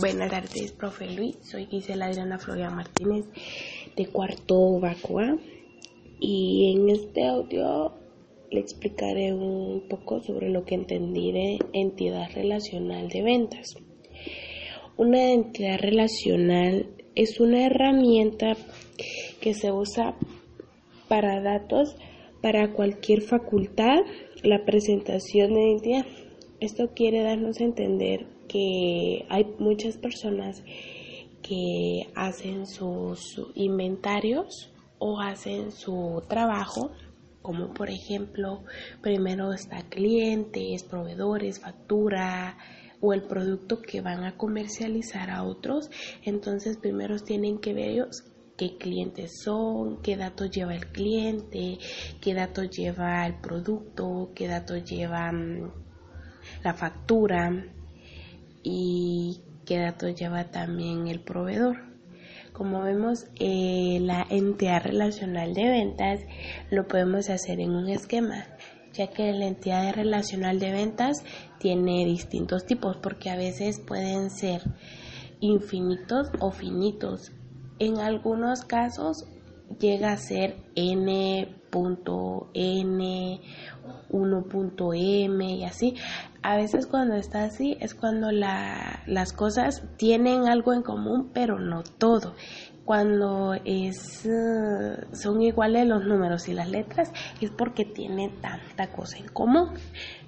Buenas tardes, profe Luis. Soy Gisela Adriana Florian Martínez de Cuarto Bacoa y en este audio le explicaré un poco sobre lo que entendí de entidad relacional de ventas. Una entidad relacional es una herramienta que se usa para datos para cualquier facultad, la presentación de identidad. Esto quiere darnos a entender que hay muchas personas que hacen sus inventarios o hacen su trabajo, como por ejemplo, primero está clientes, proveedores, factura o el producto que van a comercializar a otros. Entonces, primero tienen que ver ellos qué clientes son, qué datos lleva el cliente, qué datos lleva el producto, qué datos lleva mm, la factura y qué datos lleva también el proveedor. Como vemos, eh, la entidad relacional de ventas lo podemos hacer en un esquema, ya que la entidad relacional de ventas tiene distintos tipos, porque a veces pueden ser infinitos o finitos. En algunos casos llega a ser n.n, 1.m y así. A veces cuando está así es cuando la, las cosas tienen algo en común, pero no todo. Cuando es, eh, son iguales los números y las letras es porque tiene tanta cosa en común.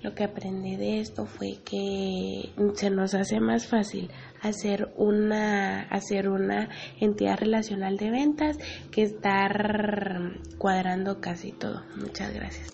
Lo que aprendí de esto fue que se nos hace más fácil hacer una, hacer una entidad relacional de ventas que estar cuadrando casi todo. Muchas gracias.